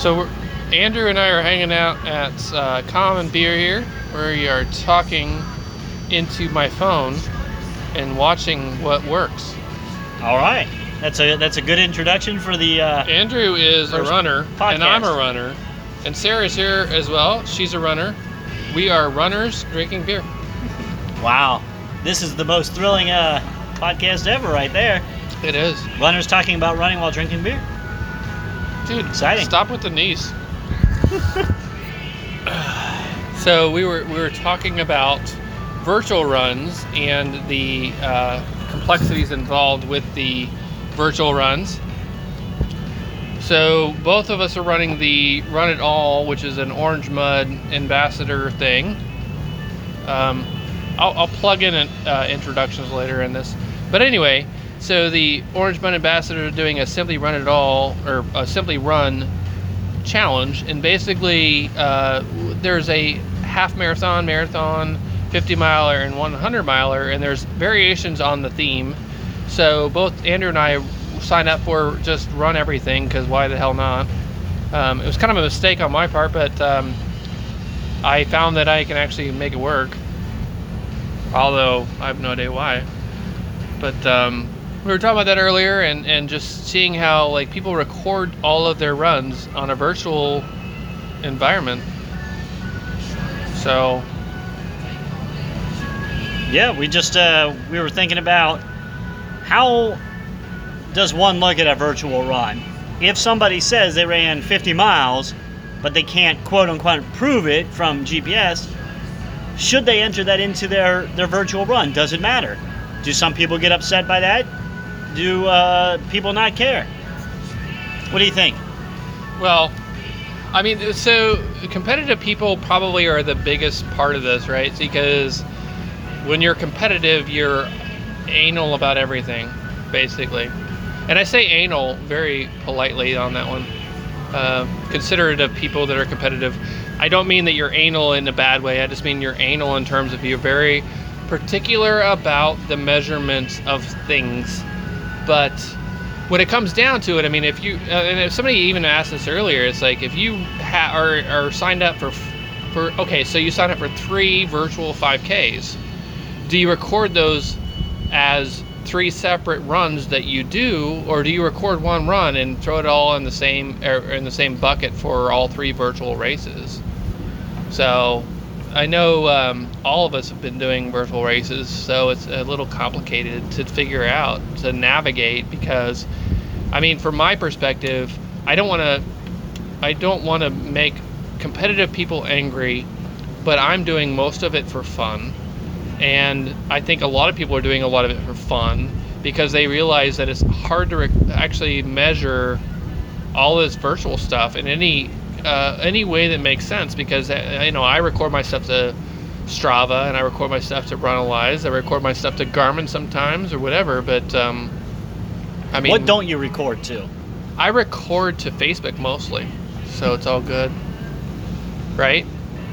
So we're, Andrew and I are hanging out at uh, Common Beer here, where we are talking into my phone and watching what works. All right. That's a that's a good introduction for the. Uh, Andrew is a runner, and I'm a runner, and Sarah's here as well. She's a runner. We are runners drinking beer. wow, this is the most thrilling uh, podcast ever, right there. It is, Runners talking about running while drinking beer. Dude. Exciting. Stop with the knees. so we were we were talking about virtual runs and the uh, complexities involved with the virtual runs. So both of us are running the Run It All, which is an Orange Mud ambassador thing. Um, I'll, I'll plug in uh, introductions later in this. But anyway, so the Orange Mud ambassador is doing a Simply Run It All or a Simply Run challenge, and basically uh, there's a half marathon, marathon, 50 miler, and 100 miler, and there's variations on the theme. So both Andrew and I signed up for just run everything because why the hell not? Um, it was kind of a mistake on my part, but um, I found that I can actually make it work. Although I have no idea why. But um, we were talking about that earlier, and, and just seeing how like people record all of their runs on a virtual environment. So Yeah, we just uh, we were thinking about how does one look at a virtual run? If somebody says they ran 50 miles, but they can't quote unquote prove it from GPS, should they enter that into their their virtual run? Does it matter? Do some people get upset by that? Do uh, people not care? What do you think? Well, I mean, so competitive people probably are the biggest part of this, right? Because when you're competitive, you're anal about everything, basically. And I say anal very politely on that one. Uh, considerate of people that are competitive. I don't mean that you're anal in a bad way. I just mean you're anal in terms of you're very particular about the measurements of things. But when it comes down to it, I mean, if you uh, and if somebody even asked this earlier, it's like if you ha- are, are signed up for for okay, so you sign up for three virtual 5Ks. Do you record those as three separate runs that you do, or do you record one run and throw it all in the same er, in the same bucket for all three virtual races? So I know um, all of us have been doing virtual races, so it's a little complicated to figure out to navigate because, I mean, from my perspective, I don't want to, I don't want to make competitive people angry, but I'm doing most of it for fun, and I think a lot of people are doing a lot of it for fun because they realize that it's hard to rec- actually measure all this virtual stuff in any uh, any way that makes sense because uh, you know I record my stuff to Strava and I record my stuff to Runalyze. I record my stuff to Garmin sometimes or whatever. But um, I mean, what don't you record to? I record to Facebook mostly, so it's all good, right?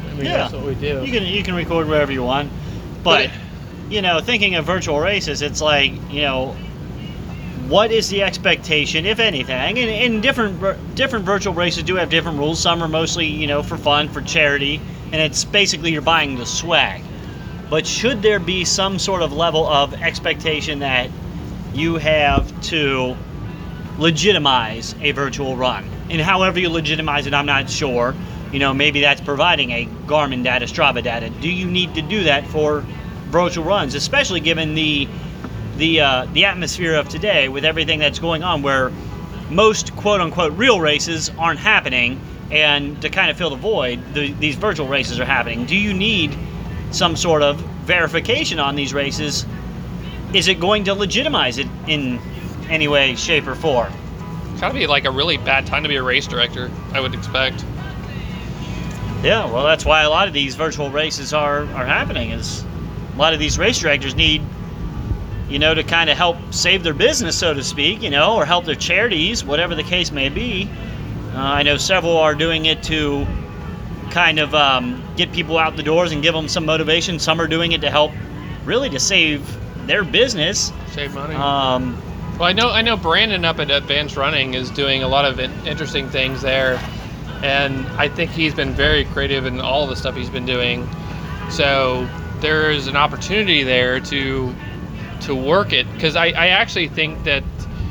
I mean, Yeah. that's what we do. You can you can record wherever you want, but But- you know, thinking of virtual races, it's like you know, what is the expectation, if anything? And, and different different virtual races do have different rules. Some are mostly you know for fun, for charity, and it's basically you're buying the swag. But should there be some sort of level of expectation that you have to legitimize a virtual run? And however you legitimize it, I'm not sure. You know, maybe that's providing a Garmin data, Strava data. Do you need to do that for virtual runs, especially given the the uh, the atmosphere of today with everything that's going on, where most quote unquote real races aren't happening, and to kind of fill the void, the, these virtual races are happening. Do you need some sort of verification on these races? Is it going to legitimize it in any way, shape, or form? It's gotta be like a really bad time to be a race director. I would expect. Yeah, well, that's why a lot of these virtual races are are happening. Is a lot of these race directors need, you know, to kind of help save their business, so to speak, you know, or help their charities, whatever the case may be. Uh, I know several are doing it to kind of um, get people out the doors and give them some motivation. Some are doing it to help, really, to save their business. Save money. Um, Well, I know I know Brandon up at Advanced Running is doing a lot of interesting things there. and I think he's been very creative in all the stuff he's been doing. So there's an opportunity there to to work it because I, I actually think that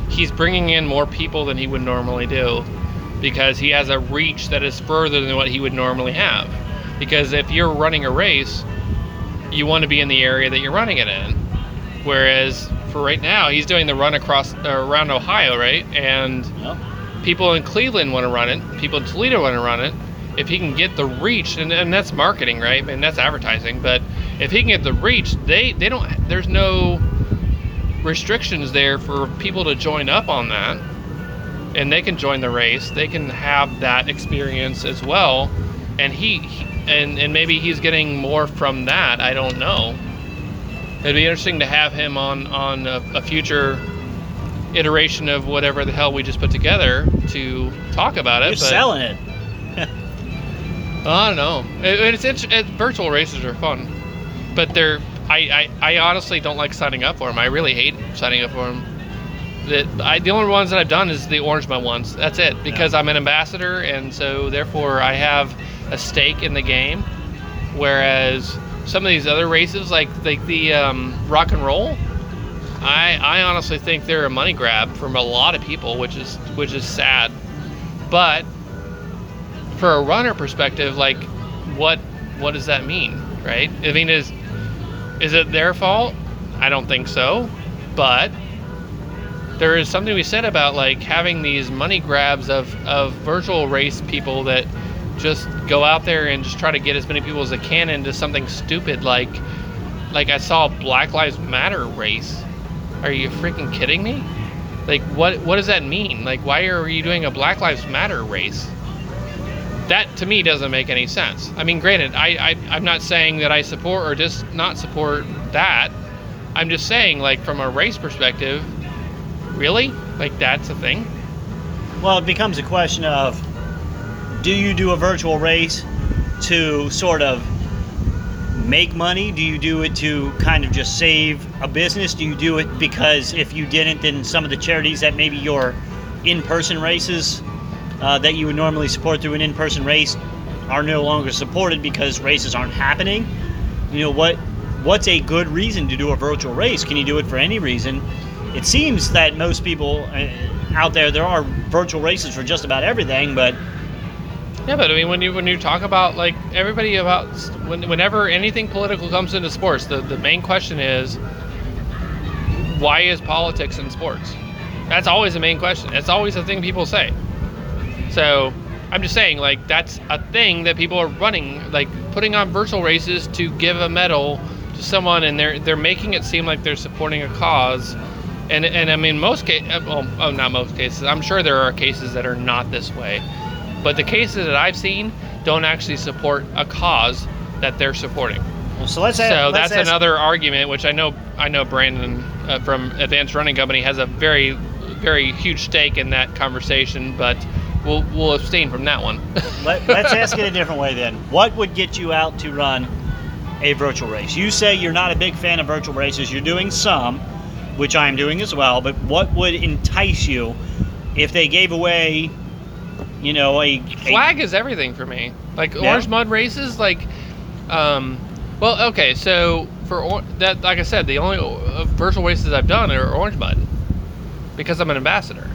he's bringing in more people than he would normally do because he has a reach that is further than what he would normally have. Because if you're running a race, you want to be in the area that you're running it in. Whereas for right now, he's doing the run across uh, around Ohio, right? And Yep. people in Cleveland want to run it. People in Toledo want to run it. If he can get the reach, and, and that's marketing, right? And that's advertising. But if he can get the reach, they they don't. There's no restrictions there for people to join up on that, and they can join the race. They can have that experience as well. And he, he and and maybe he's getting more from that. I don't know. It'd be interesting to have him on on a, a future iteration of whatever the hell we just put together to talk about it. You're but selling it. I don't know. It, it's, it's it, virtual races are fun, but they're. I, I, I honestly don't like signing up for them. I really hate signing up for them. The, I, the only ones that I've done is the Orange Mud ones. That's it. Because I'm an ambassador, and so therefore I have a stake in the game. Whereas some of these other races, like like the um, rock and roll, I I honestly think they're a money grab from a lot of people, which is which is sad. But for a runner perspective, like what what does that mean, right? I mean, is is it their fault? I don't think so, but there is something we said about like having these money grabs of of virtual race people that just go out there and just try to get as many people as they can into something stupid like like I saw Black Lives Matter race. Are you freaking kidding me? Like what what does that mean? Like why are you doing a Black Lives Matter race? That to me doesn't make any sense. I mean, granted, I, I I'm not saying that I support or just not support that. I'm just saying, like from a race perspective, really, like that's a thing. Well, it becomes a question of do you do a virtual race to sort of make money? Do you do it to kind of just save a business? Do you do it because if you didn't, then some of the charities that maybe your in person races uh, that you would normally support through an in person race are no longer supported because races aren't happening? You know, what? What's a good reason to do a virtual race? Can you do it for any reason? It seems that most people uh, out there, there are virtual races for just about everything, but Yeah, but I mean, when you when you talk about like everybody about when, whenever anything political comes into sports, the the main question is why is politics in sports? That's always the main question. It's always the thing people say. So I'm just saying, like that's a thing that people are running, like putting on virtual races to give a medal to someone, and they're they're making it seem like they're supporting a cause. And, and I mean, most cases, well, oh, not most cases. I'm sure there are cases that are not this way. But the cases that I've seen don't actually support a cause that they're supporting. well, so let's. So ask, let's that's ask- another argument, which I know I know Brandon uh, from Advanced Running Company has a very very huge stake in that conversation, but we'll we'll abstain from that one. Let, let's ask it a different way then. What would get you out to run a virtual race? You say you're not a big fan of virtual races. You're doing some, which I'm doing as well. But what would entice you if they gave away, you know, a, a Flag is everything for me. Like Yeah. orange mud races, like, um, well, okay, so for or- that, like I said, the only uh, virtual races I've done are orange mud because I'm an ambassador.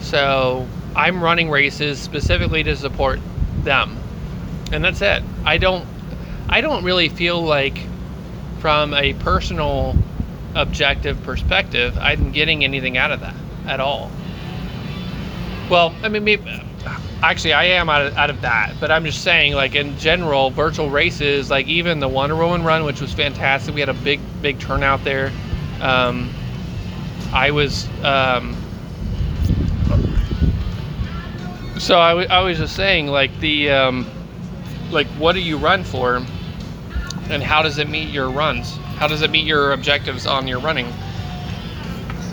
So I'm running races specifically to support them, and that's it. I don't, I don't really feel like, from a personal, objective perspective, I'm getting anything out of that at all. Well, I mean, maybe, actually, I am out of, out of that, but I'm just saying, like in general, virtual races, like even the Wonder Woman run, which was fantastic. We had a big, big turnout there. Um, I was, um, so I, w- I was just saying, like the, um, like what do you run for, and how does it meet your runs? How does it meet your objectives on your running?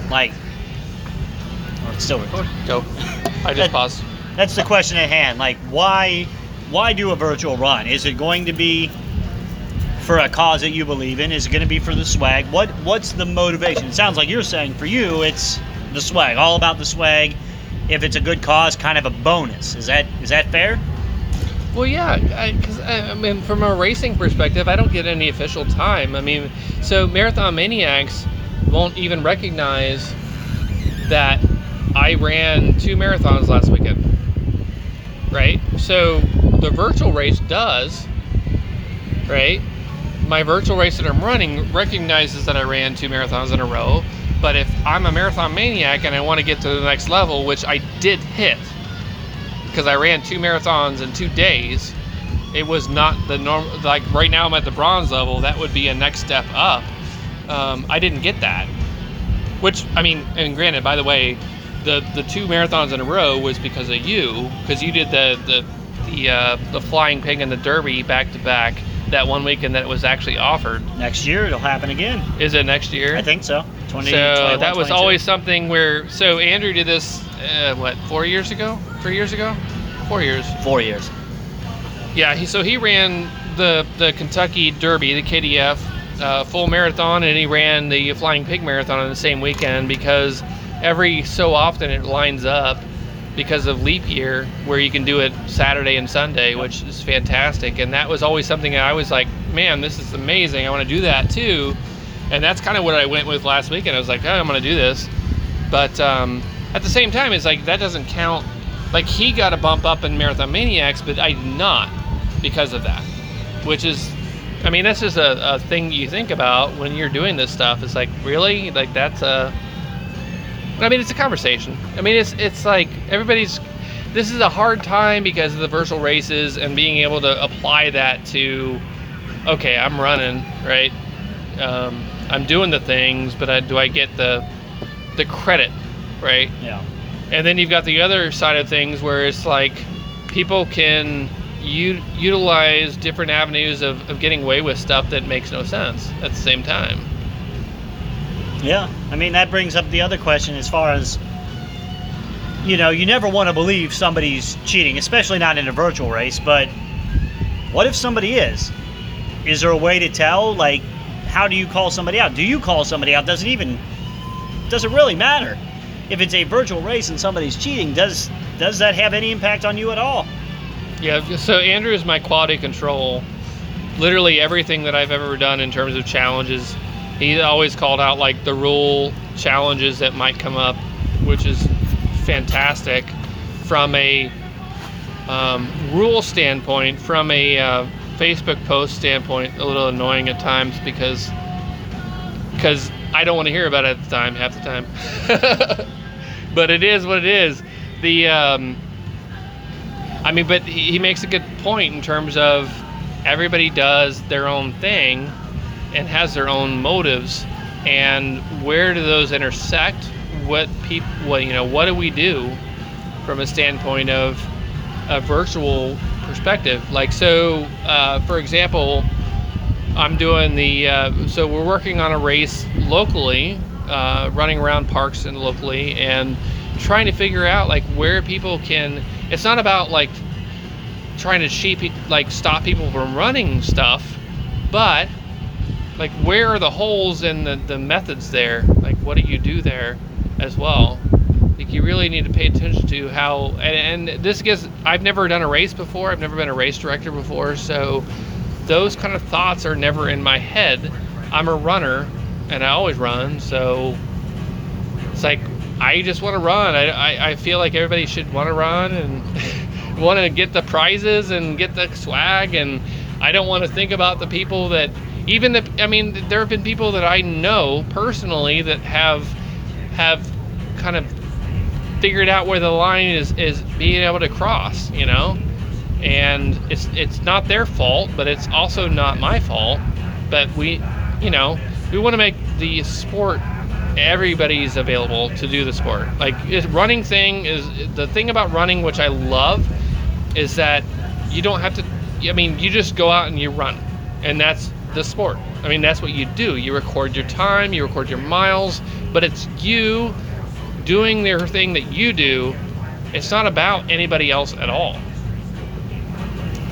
like? Oh, it's still recording. Go. I just paused. That's the question at hand. Like, why, why do a virtual run? Is it going to be for a cause that you believe in? Is it going to be for the swag? What, what's the motivation? It sounds like you're saying for you, it's the swag, all about the swag. If it's a good cause, kind of a bonus. Is that is that fair? Well, yeah, because I, I, mean, from a racing perspective, I don't get any official time. I mean, so marathon maniacs won't even recognize that I ran two marathons last weekend, right? So the virtual race does, right? My virtual race that I'm running recognizes that I ran two marathons in a row. But if I'm a marathon maniac and I want to get to the next level, which I did hit, because I ran two marathons in two days, it was not the norm. Like right now, I'm at the bronze level. That would be a next step up. Um, I didn't get that. Which I mean, and granted, by the way, the the two marathons in a row was because of you, because you did the the the uh, the flying pig and the derby back to back that one weekend that it was actually offered. Next year it'll happen again. Is it next year? I think so. 20, so that was 22. always something where so Andrew did this uh, what four years ago, three years ago, four years. four years. Yeah, he, so he ran the the Kentucky Derby, the KDF uh, full marathon, and he ran the Flying Pig Marathon on the same weekend because every so often it lines up because of leap year where you can do it Saturday and Sunday, which is fantastic. And that was always something that I was like, man, this is amazing. I want to do that too. And that's kind of what I went with last weekend. I was like, oh, I'm to do this. But um, at the same time, it's like that doesn't count. Like he got a bump up in Marathon Maniacs, but I did not because of that. Which is, I mean, that's just a, a thing you think about when you're doing this stuff. It's like, really? Like that's a. I mean, it's a conversation. I mean, it's it's like everybody's. This is a hard time because of the virtual races and being able to apply that to. Okay, I'm running right. Um, I'm doing the things, but I, do I get the the credit, right? Yeah. And then you've got the other side of things where it's like people can u- utilize different avenues of, of getting away with stuff that makes no sense at the same time. Yeah, I mean that brings up the other question as far as you know, you never want to believe somebody's cheating, especially not in a virtual race, but what if somebody is? Is there a way to tell like how do you call somebody out? Do you call somebody out? Does it even does it really matter? If it's a virtual race and somebody's cheating, does does that have any impact on you at all? Yeah, so Andrew is my quality control. Literally everything that I've ever done in terms of challenges, he always called out like the rule challenges that might come up, which is fantastic from a um, rule standpoint, from a uh, Facebook post standpoint, a little annoying at times because because I don't want to hear about it at the time, half the time. but it is what it is. The um, I mean, but he, makes a good point in terms of everybody does their own thing and has their own motives, and where do those intersect? What people, what you know, what do we do from a standpoint of a virtual perspective? Like, so, uh, for example, I'm doing the uh, so we're working on a race locally, uh, running around parks and locally, and trying to figure out like where people can. It's not about like trying to sheep like stop people from running stuff, but like where are the holes in the, the methods there? Like what do you do there as well? Like you really need to pay attention to how and, and this gets I've never done a race before. I've never been a race director before, so those kind of thoughts are never in my head. I'm a runner and I always run, so it's like I just want to run. I, I, I feel like everybody should want to run and want to get the prizes and get the swag. And I don't want to think about the people that, even the, I mean, there have been people that I know personally that have have kind of figured out where the line is is being able to cross. You know, and it's it's not their fault, but it's also not my fault. But we, you know, we want to make the sport everybody's available to do the sport. Like running thing is the thing about running, which I love, is that you don't have to. I mean, you just go out and you run, and that's the sport. I mean, that's what you do. You record your time, you record your miles, but it's you doing their thing that you do. It's not about anybody else at all.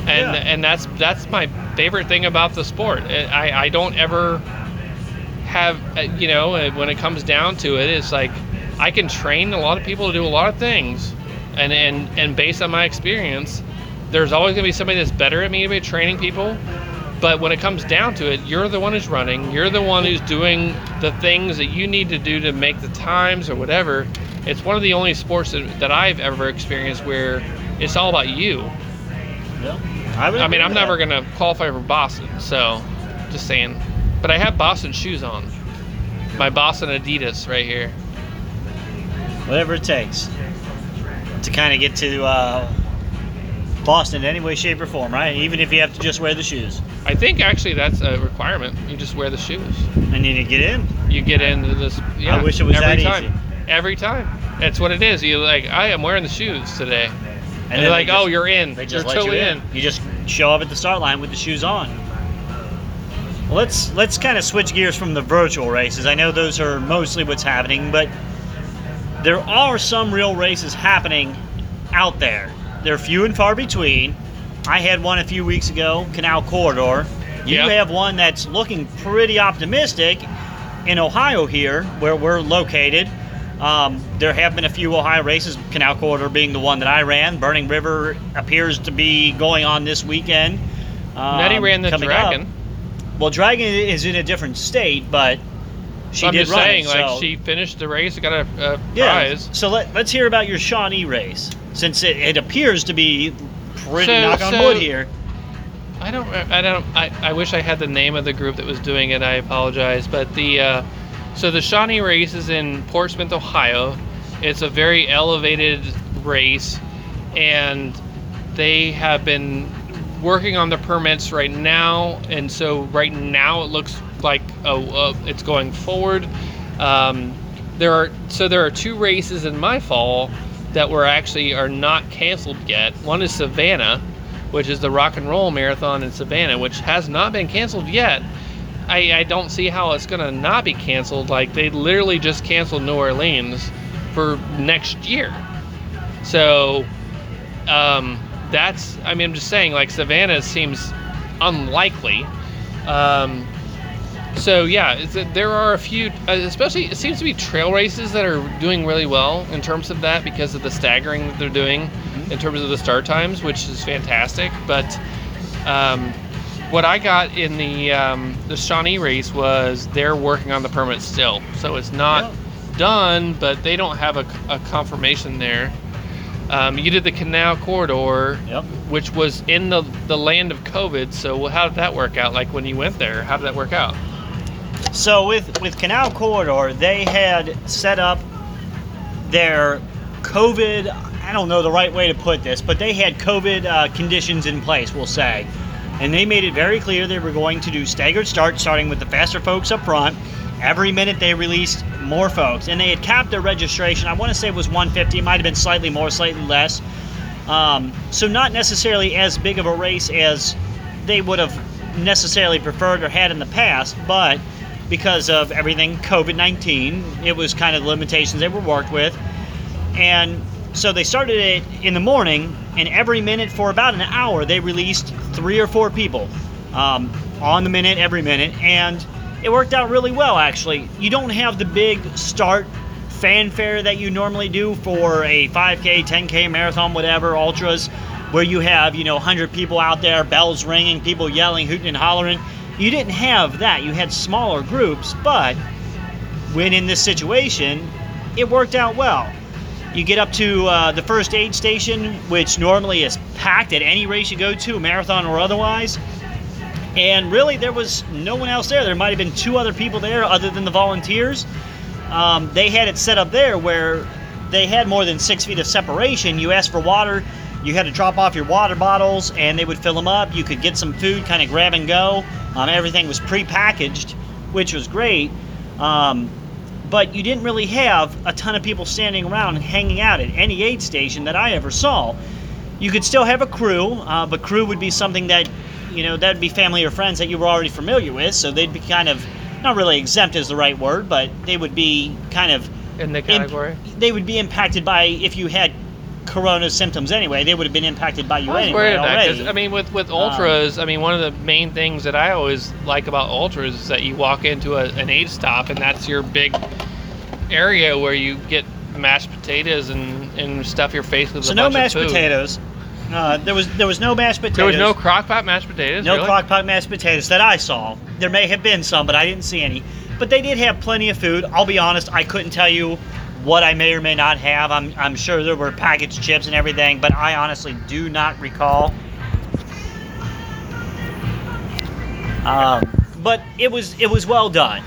And Yeah. and that's that's my favorite thing about the sport. I I don't ever have uh, you know uh, when it comes down to it it's like I can train a lot of people to do a lot of things, and and and based on my experience, there's always gonna be somebody that's better at me at training people. But when it comes down to it, you're the one who's running. You're the one who's doing the things that you need to do to make the times or whatever. It's one of the only sports that, that I've ever experienced where it's all about you. Yeah. I, I mean, I'm never gonna qualify for Boston, so just saying. But I have Boston shoes on. My Boston Adidas right here. whatever it takes to kind of get to uh, Boston in any way, shape, or form, right? Even if you have to just wear the shoes I think actually that's a requirement. You just wear the shoes. and you need to get in. You get into this. Yeah, I wish it was every that time. easy. Every time. That's what it is. You like, I am wearing the shoes today. And, then they're like, they just- oh, you're in. They just you're let totally you in. You just show up at the start line with the shoes on. Well, let's let's kind of switch gears from the virtual races. I know those are mostly what's happening, but there are some real races happening out there. They're few and far between. I had one a few weeks ago, Canal Corridor. You have one that's looking pretty optimistic in Ohio here, where we're located. Um, there have been a few Ohio races, Canal Corridor being the one that I ran. Burning River appears to be going on this weekend. Um, Nettie ran the up. dragon. Well, Dragon is in a different state, but she I'm did just run saying, it, like she finished the race, got a, a yeah. prize. So let, let's hear about your Shawnee race, since it, it appears to be pretty So- knock on so- wood here. I don't. I don't. I, I wish I had the name of the group that was doing it. I apologize, but the uh, so the Shawnee race is in Portsmouth, Ohio. It's a very elevated race, and they have been working on the permits right now. And so right now it looks like oh, uh, it's going forward. Um, there are so there are two races in my fall that were actually are not canceled yet. One is Savannah, which is the rock and roll marathon in Savannah, which has not been canceled yet. I, I don't see how it's gonna not be canceled. Like they literally just canceled New Orleans for next year. So um, that's I mean I'm just saying like Savannah seems unlikely. Um, so yeah, there are a few, uh, especially it seems to be trail races that are doing really well in terms of that because of the staggering that they're doing in terms of the start times, which is fantastic. But um, what I got in the um, the Shawnee race was they're working on the permit still, so it's not done, but they don't have a, a confirmation there. Um, you did the Canal Corridor, Yep. which was in the the land of COVID. So how did that work out? Like when you went there, how did that work out? So with with Canal Corridor, they had set up their COVID. I don't know the right way to put this, but they had COVID uh, conditions in place. We'll say, and they made it very clear they were going to do staggered starts, starting with the faster folks up front. Every minute they released more folks, and they had capped their registration. I want to say it was 150. It might have been slightly more, slightly less. Um, so not necessarily as big of a race as they would have necessarily preferred or had in the past, but because of everything COVID 19, it was kind of the limitations they were worked with. And so they started it in the morning, and every minute for about an hour, they released three or four people um, on the minute, every minute. And it worked out really well, actually. You don't have the big start fanfare that you normally do for a 5K, 10K, marathon, whatever, ultras, where you have, you know, 100 people out there, bells ringing, people yelling, hooting, and hollering. You didn't have that. You had smaller groups, but when in this situation, it worked out well. You get up to uh, the first aid station, which normally is packed at any race you go to, marathon or otherwise. And really, there was no one else there. There might have been two other people there other than the volunteers. Um, they had it set up there where they had more than six feet of separation. You asked for water, you had to drop off your water bottles, and they would fill them up. You could get some food, kind of grab and go. Um, everything was pre-packaged, which was great. Um, but you didn't really have a ton of people standing around and hanging out at any aid station that I ever saw. You could still have a crew, uh, but crew would be something that, you know, that'd be family or friends that you were already familiar with, so they'd be kind of, not really exempt is the right word, but they would be kind of In the imp- category. they would be impacted by if you had corona symptoms anyway. They would have been impacted by you I was anyway worried about that already. I mean, with with Um, ultras, I mean, one of the main things that I always like about ultras is that you walk into a, an aid stop and that's your big area where you get mashed potatoes and, and stuff your face with So a no bunch mashed of food. potatoes. Uh, there was there was no mashed potatoes. There was no crock pot mashed potatoes. No really? crock pot mashed potatoes that I saw. There may have been some, but I didn't see any. But they did have plenty of food. I'll be honest, I couldn't tell you what I may or may not have. I'm, I'm sure there were packaged chips and everything, but I honestly do not recall. Um, but it was it was well done.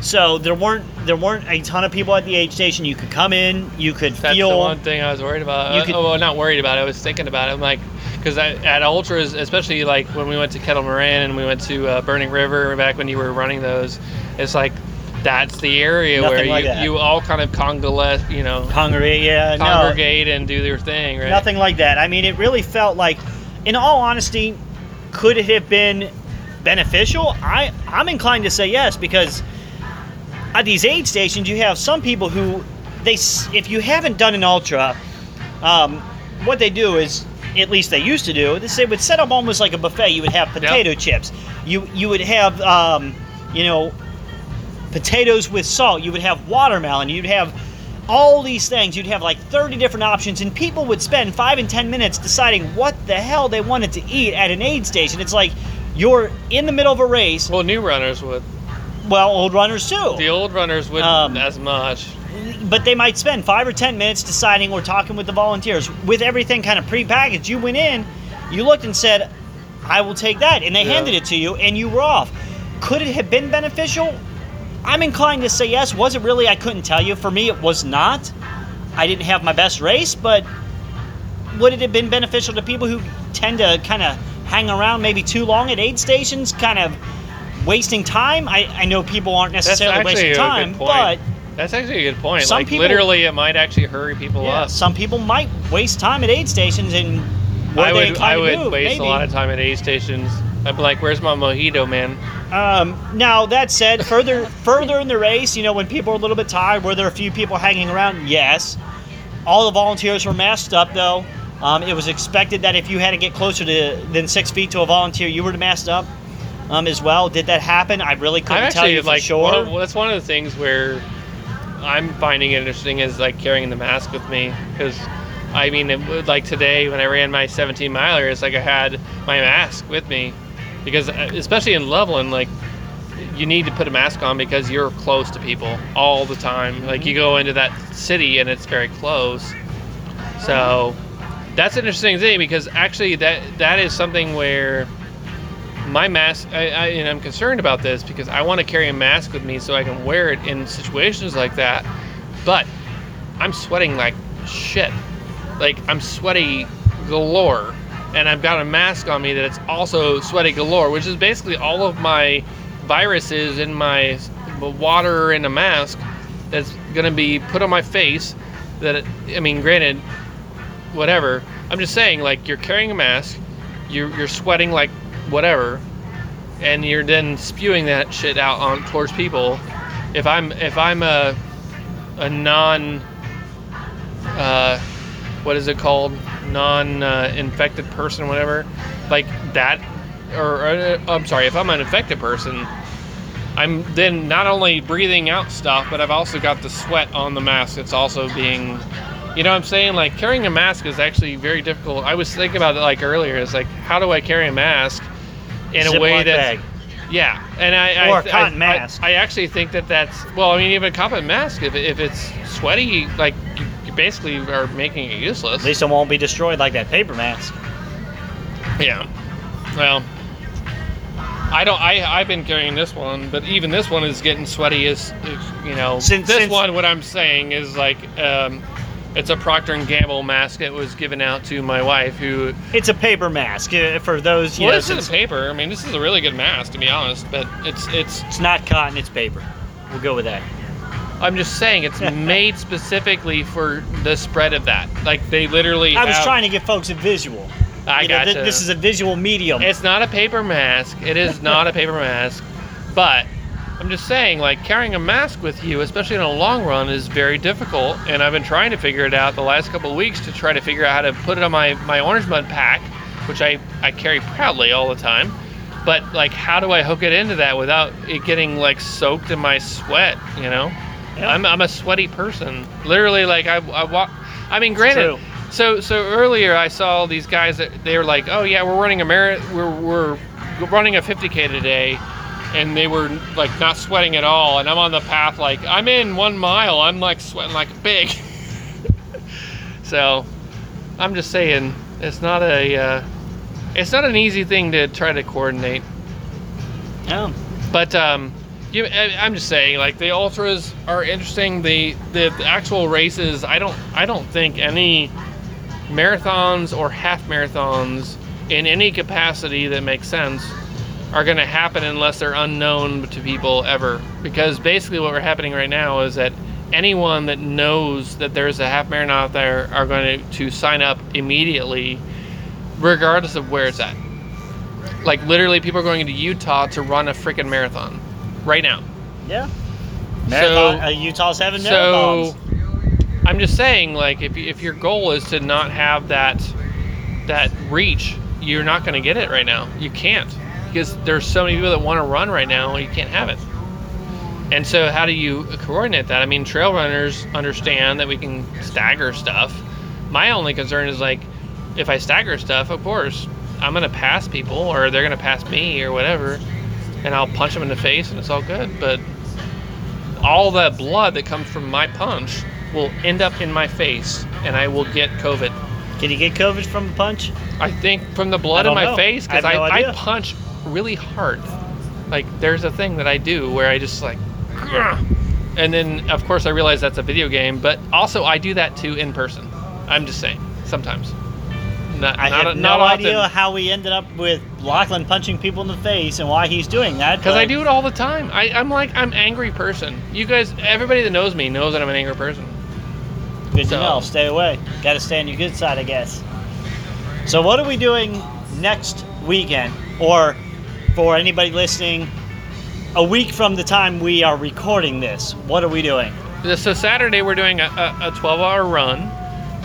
So there weren't there weren't a ton of people at the aid station. You could come in, you could That's feel the one thing I was worried about. You Uh, could- oh, well, not worried about it. I was thinking about it. I'm like, because at ultras, especially like when we went to Kettle Moraine and we went to uh, Burning River back when you were running those, it's like that's the area Nothing where like you, that. you all kind of congolate, you know, hungry. Yeah, no, congregate and do their thing, right? Nothing like that. I mean, it really felt like, in all honesty, could it have been beneficial? I I'm inclined to say yes because at these aid stations, you have some people who they if you haven't done an ultra, um, what they do is at least they used to do they would set up almost like a buffet. You would have potato chips. You you would have um, you know potatoes with salt. You would have watermelon. You'd have all these things. You'd have like 30 different options, and people would spend five and 10 minutes deciding what the hell they wanted to eat at an aid station. It's like you're in the middle of a race. Well, new runners would. Well, old runners too. The old runners wouldn't Um, as much. But they might spend five or 10 minutes deciding or talking with the volunteers. With everything kind of prepackaged, you went in, you looked and said, I will take that. And they Yeah. handed it to you, and you were off. Could it have been beneficial? I'm inclined to say yes. Was it really? I couldn't tell you. For me, it was not. I didn't have my best race, but would it have been beneficial to people who tend to kind of hang around maybe too long at aid stations, kind of wasting time? I, I know people aren't necessarily wasting time, but That's actually a good point. Some like people- literally, it might actually hurry people yeah, up. some people might waste time at aid stations and I would, I would waste Maybe. a lot of time at aid stations. I'd be like, "Where's my mojito, man?" Um, now that said, further further in the race, you know, when people are a little bit tired, were there a few people hanging around? Yes. All the volunteers were masked up, though. Um, it was expected that if you had to get closer to than six feet to a volunteer, you were masked up um, as well. Did that happen? I really couldn't I'm tell actually you for sure. one of, well, that's one of the things where I'm finding it interesting is like carrying the mask with me because I mean it would, like today when I ran my 17 miler it's like I had my mask with me because uh, especially in Loveland like you need to put a mask on because you're close to people all the time. Like you go into that city and it's very close. So that's an interesting thing because actually that that is something where my mask I, I and I'm concerned about this because I want to carry a mask with me so I can wear it in situations like that but I'm sweating like shit. Like I'm sweaty galore and I've got a mask on me that it's also sweaty galore which is basically all of my viruses in my water in a mask that's going to be put on my face that it, I mean granted whatever. I'm just saying like you're carrying a mask you're, you're sweating like whatever and you're then spewing that shit out on towards people. If i'm if i'm a a non uh what is it called non uh, infected person whatever like that or, or i'm sorry if i'm an infected person i'm then not only breathing out stuff but i've also got the sweat on the mask it's also being you know what i'm saying like carrying a mask is actually very difficult i was thinking about it like earlier it's like how do i carry a mask in a way that. yeah and i Or I, a cotton I, mask. I, I actually think that that's well i mean even a cotton mask if, if it's sweaty like you basically are making it useless At least it won't be destroyed like that paper mask. yeah well I don't. I I've been carrying this one, but even this one is getting sweaty. Is you know Since- this since- one? What I'm saying is like um, it's a Procter and Gamble mask that was given out to my wife. Who It's a paper mask uh, for those. Well, know, this since is paper. I mean, this is a really good mask to be honest. But it's it's. it's not cotton, it's paper. We'll go with that. I'm just saying it's made specifically for the spread of that. Like they literally. I was have- trying to give folks a visual. I You know, th- this is a visual medium. It's not a paper mask. It is not a paper mask. But I'm just saying, like carrying a mask with you, especially in a long run, is very difficult. And I've been trying to figure it out the last couple of weeks to try to figure out how to put it on my my orange mud pack, which I I carry proudly all the time. But like, how do I hook it into that without it getting like soaked in my sweat? You know. Yeah. I'm, I'm a sweaty person. Literally, like I, I walk. I mean, granted. So so earlier I saw these guys that they were like, oh yeah, we're running a mar- we're we're running a 50k today, and they were like not sweating at all. And I'm on the path like I'm in one mile. I'm like sweating like a pig. so I'm just saying it's not a uh, it's not an easy thing to try to coordinate. Yeah. But um, you, I'm just saying, like the ultras are interesting. The, the the actual races, I don't I don't think any marathons or half marathons in any capacity that makes sense are going to happen unless they're unknown to people ever. Because basically, what we're happening right now is that anyone that knows that there's a half marathon out there are going to, to sign up immediately, regardless of where it's at. Like literally, people are going to Utah to run a freaking marathon right now. Yeah. Marathon, So- uh, Utah's having So marathons. I'm just saying, like, if if your goal is to not have that that reach, you're not going to get it right now. You can't because there's so many people that want to run right now. You can't have it. And so, how do you coordinate that? I mean, trail runners understand that we can stagger stuff. My only concern is like, if I stagger stuff, of course, I'm gonna pass people, or they're gonna pass me, or whatever, and I'll punch him in the face, and it's all good. But all that blood that comes from my punch will end up in my face, and I will get COVID. Can you get COVID from a punch? I think from the blood in my know. face because I, no I, idea. punch really hard. Like there's a thing that I do where I just like, and then of course I realize that's a video game, but also I do that too in person. I'm just saying sometimes. Not, I not, have no often. idea how we ended up with Lachlan punching people in the face and why he's doing that. Because I do it all the time. I, I'm like I'm angry person. You guys, everybody that knows me knows that I'm an angry person. Good to know. Stay away. Got to stay on your good side, I guess. So, what are we doing next weekend? Or for anybody listening, a week from the time we are recording this, what are we doing? So Saturday we're doing a, a, a 12-hour run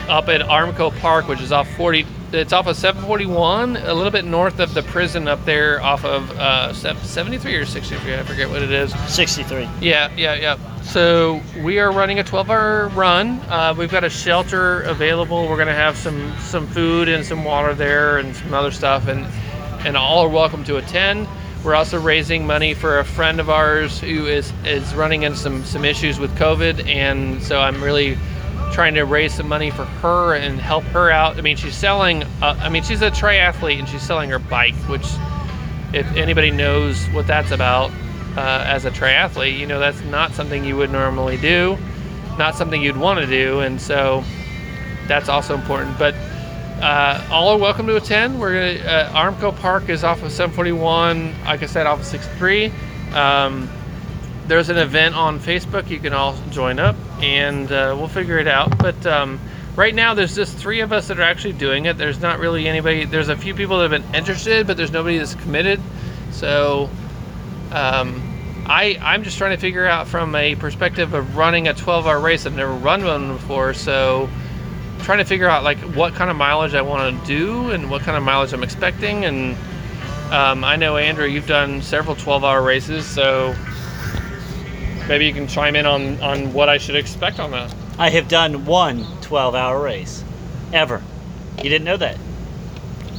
up at Armco Park, which is off 40. It's off of 741, a little bit north of the prison up there, off of uh, 73 or 63. I forget what it is. 63. Yeah, yeah, yeah. So we are running a 12-hour run. Uh, we've got a shelter available. We're gonna have some some food and some water there and some other stuff, and and all are welcome to attend. We're also raising money for a friend of ours who is is running into some some issues with COVID, and so I'm really trying to raise some money for her and help her out. I mean, she's selling. Uh, I mean, she's a triathlete and she's selling her bike, which if anybody knows what that's about uh, as a triathlete, you know that's not something you would normally do, not something you'd want to do, and so that's also important. But uh, all are welcome to attend. We're gonna, uh, Armco Park is off of 741, like I said, off of 63. Um, there's an event on Facebook. You can all join up, and uh, we'll figure it out. But um, right now, there's just three of us that are actually doing it. There's not really anybody. There's a few people that have been interested, but there's nobody that's committed. So um, I I'm just trying to figure out from a perspective of running a 12-hour race. I've never run one before, so trying to figure out like what kind of mileage I want to do and what kind of mileage I'm expecting. And um, I know Andrew, you've done several 12-hour races, so maybe you can chime in on on what I should expect on that. I have done one 12 hour race. Ever. You didn't know that.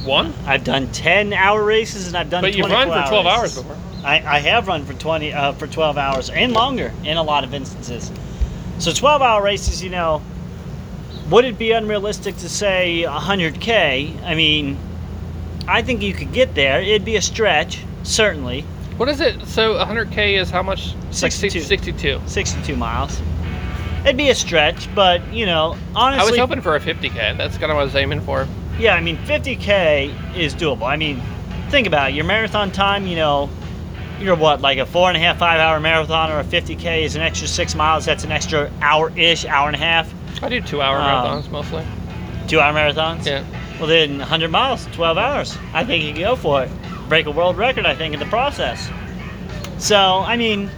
One, I've done 10 hour races and I've done but you've run for 12 hours races. before. I, I have run for 20 uh, for 12 hours and longer in a lot of instances. So 12 hour races, you know, would it be unrealistic to say 100k? I mean, I think you could get there. It'd be a stretch, certainly. What is it? So 100k is how much? 62. 62. 62 miles. It'd be a stretch, but you know, honestly, I was hoping for a 50k. That's kind of what I was aiming for. Yeah, I mean, 50k is doable. I mean, think about it. Your marathon time, you know, you're what, like a four and a half, five hour marathon, or a 50k is an extra six miles. That's an extra hour ish, hour and a half. I do two-hour Um, marathons mostly. Two hour marathons. Yeah. Well, then 100 miles, 12 hours. I think you can go for it. Break a world record, I think, in the process. So, I mean,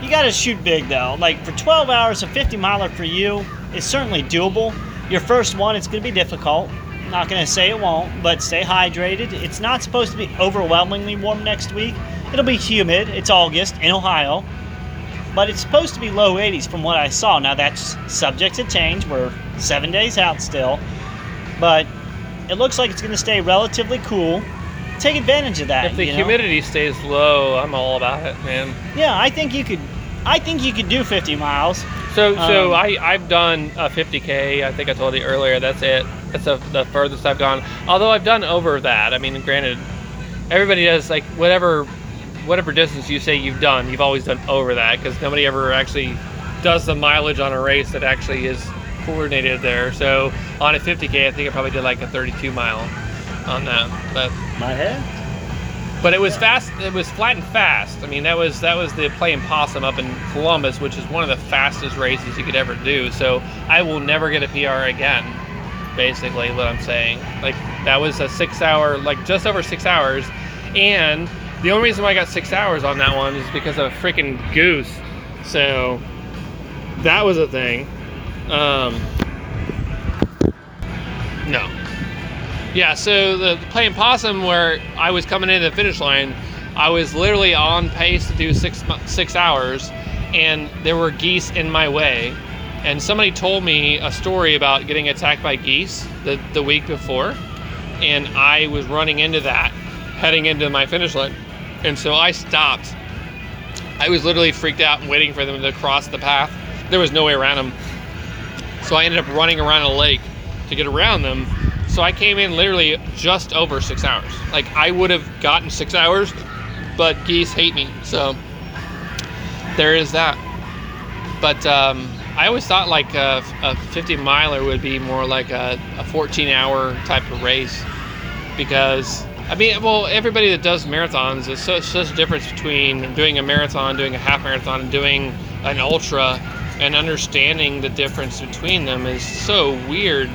you got to shoot big though. Like for 12 hours, a 50 miler for you is certainly doable. Your first one, it's going to be difficult. Not going to say it won't, but stay hydrated. It's not supposed to be overwhelmingly warm next week. It'll be humid. It's August in Ohio. but it's supposed to be low 80s from what I saw. Now that's subject to change. We're seven days out still, but it looks like it's going to stay relatively cool. Take advantage of that. If the you know? humidity stays low, I'm all about it, man. Yeah, I think you could. I think you could do 50 miles. So, so Um, I I've done a 50k. I think I told you earlier. That's it. That's the, the furthest I've gone. Although I've done over that. I mean, granted, everybody does like whatever whatever distance you say you've done. You've always done over that because nobody ever actually does the mileage on a race that actually is coordinated there. So on a 50k, I think I probably did like a 32 mile on that. But My head. but it was fast. It was flat and fast. I mean, that was that was the playing possum up in Columbus, which is one of the fastest races you could ever do. So I will never get a PR again. Basically, what I'm saying. Like that was a six-hour, like just over six hours, and the only reason why I got six hours on that one is because of a freaking goose. So that was a thing. Um, no. Yeah, so the, the playing possum where I was coming into the finish line, I was literally on pace to do six six hours, and there were geese in my way. And somebody told me a story about getting attacked by geese the, the week before, and I was running into that, heading into my finish line. And so I stopped. I was literally freaked out and waiting for them to cross the path. There was no way around them. So I ended up running around a lake to get around them. So I came in literally just over six hours. Like I would have gotten six hours, but geese hate me. So there is that. But um, I always thought like a, a 50 miler would be more like a, a 14 hour type of race because I mean, well, everybody that does marathons, there's such, such a difference between doing a marathon, doing a half marathon, and doing an ultra, and understanding the difference between them is so weird.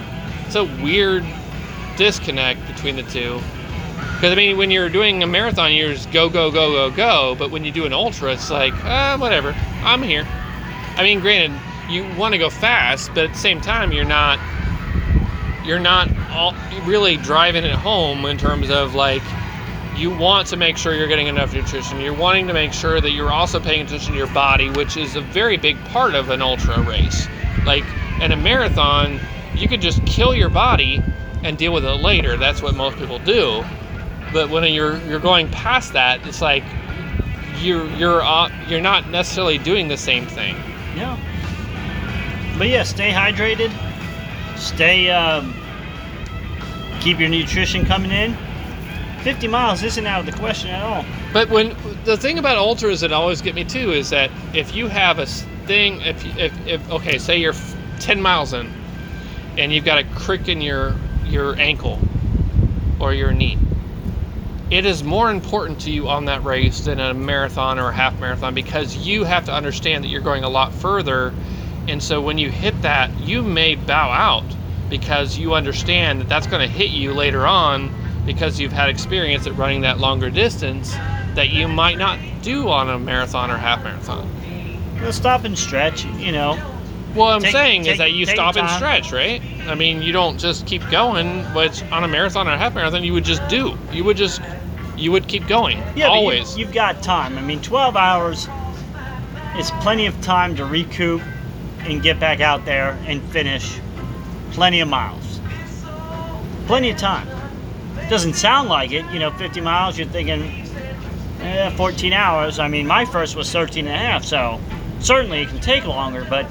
It's a weird disconnect between the two. Because I mean, when you're doing a marathon, you're just go, go, go, go, go. But when you do an ultra, it's like, ah, whatever. I'm here. I mean, granted, you want to go fast, but at the same time, you're not you're not all, really driving it home in terms of like you want to make sure you're getting enough nutrition. You're wanting to make sure that you're also paying attention to your body, which is a very big part of an ultra race. Like in a marathon, you could just kill your body and deal with it later. That's what most people do. But when you're you're going past that, it's like you're you're uh, you're not necessarily doing the same thing. Yeah. But yeah, stay hydrated. Stay. Um, keep your nutrition coming in. 50 miles isn't out of the question at all. But when the thing about ultras that always get me too is that if you have a thing, if if, if okay, say you're 10 miles in, and you've got a crick in your your ankle or your knee, it is more important to you on that race than a marathon or a half marathon because you have to understand that you're going a lot further, and so when you hit that, you may bow out because you understand that that's going to hit you later on because you've had experience at running that longer distance that you might not do on a marathon or half marathon. We'll stop and stretch, you know. What I'm Take- saying take- is that you stop and stretch, right? I mean, you don't just keep going, which on a marathon or a half marathon you would just do. You would just you would keep going. Yeah, but you- always. you've got time. I mean, 12 hours is plenty of time to recoup and get back out there and finish plenty of miles. Plenty of time. Doesn't sound like it. You know, 50 miles, you're thinking, eh, 14 hours. I mean, my first was 13 and a half, so certainly it can take longer, but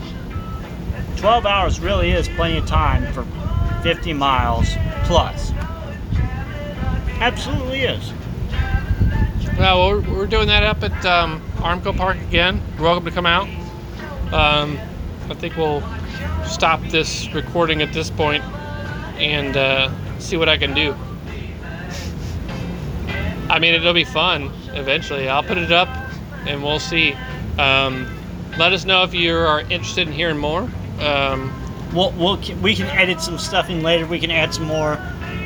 12 hours really is plenty of time for 50 miles plus. Absolutely is. Well, we're, we're doing that up at um, Armco Park again. You're welcome to come out. Um, I think we'll stop this recording at this point and uh, see what I can do. I mean, it'll be fun eventually. I'll put it up and we'll see. Um, let us know if you are interested in hearing more. Um, We'll, we'll we can edit some stuff in later. We can add some more.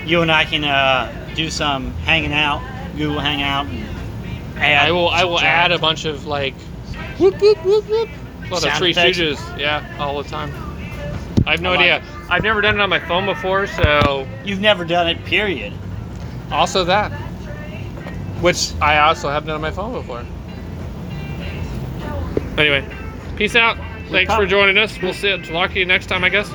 You and I can uh, do some hanging out, Google Hangout. And add I will. I will add a bunch of like whoop whoop whoop whoop. A lot of Three effects. Stooges. Yeah, all the time. I have no I like idea. it. I've never done it on my phone before, so You've never done it, period. also that. Which I also have done on my phone before. Anyway, peace out. Thanks for joining us. We'll see. Talk to you next time, I guess.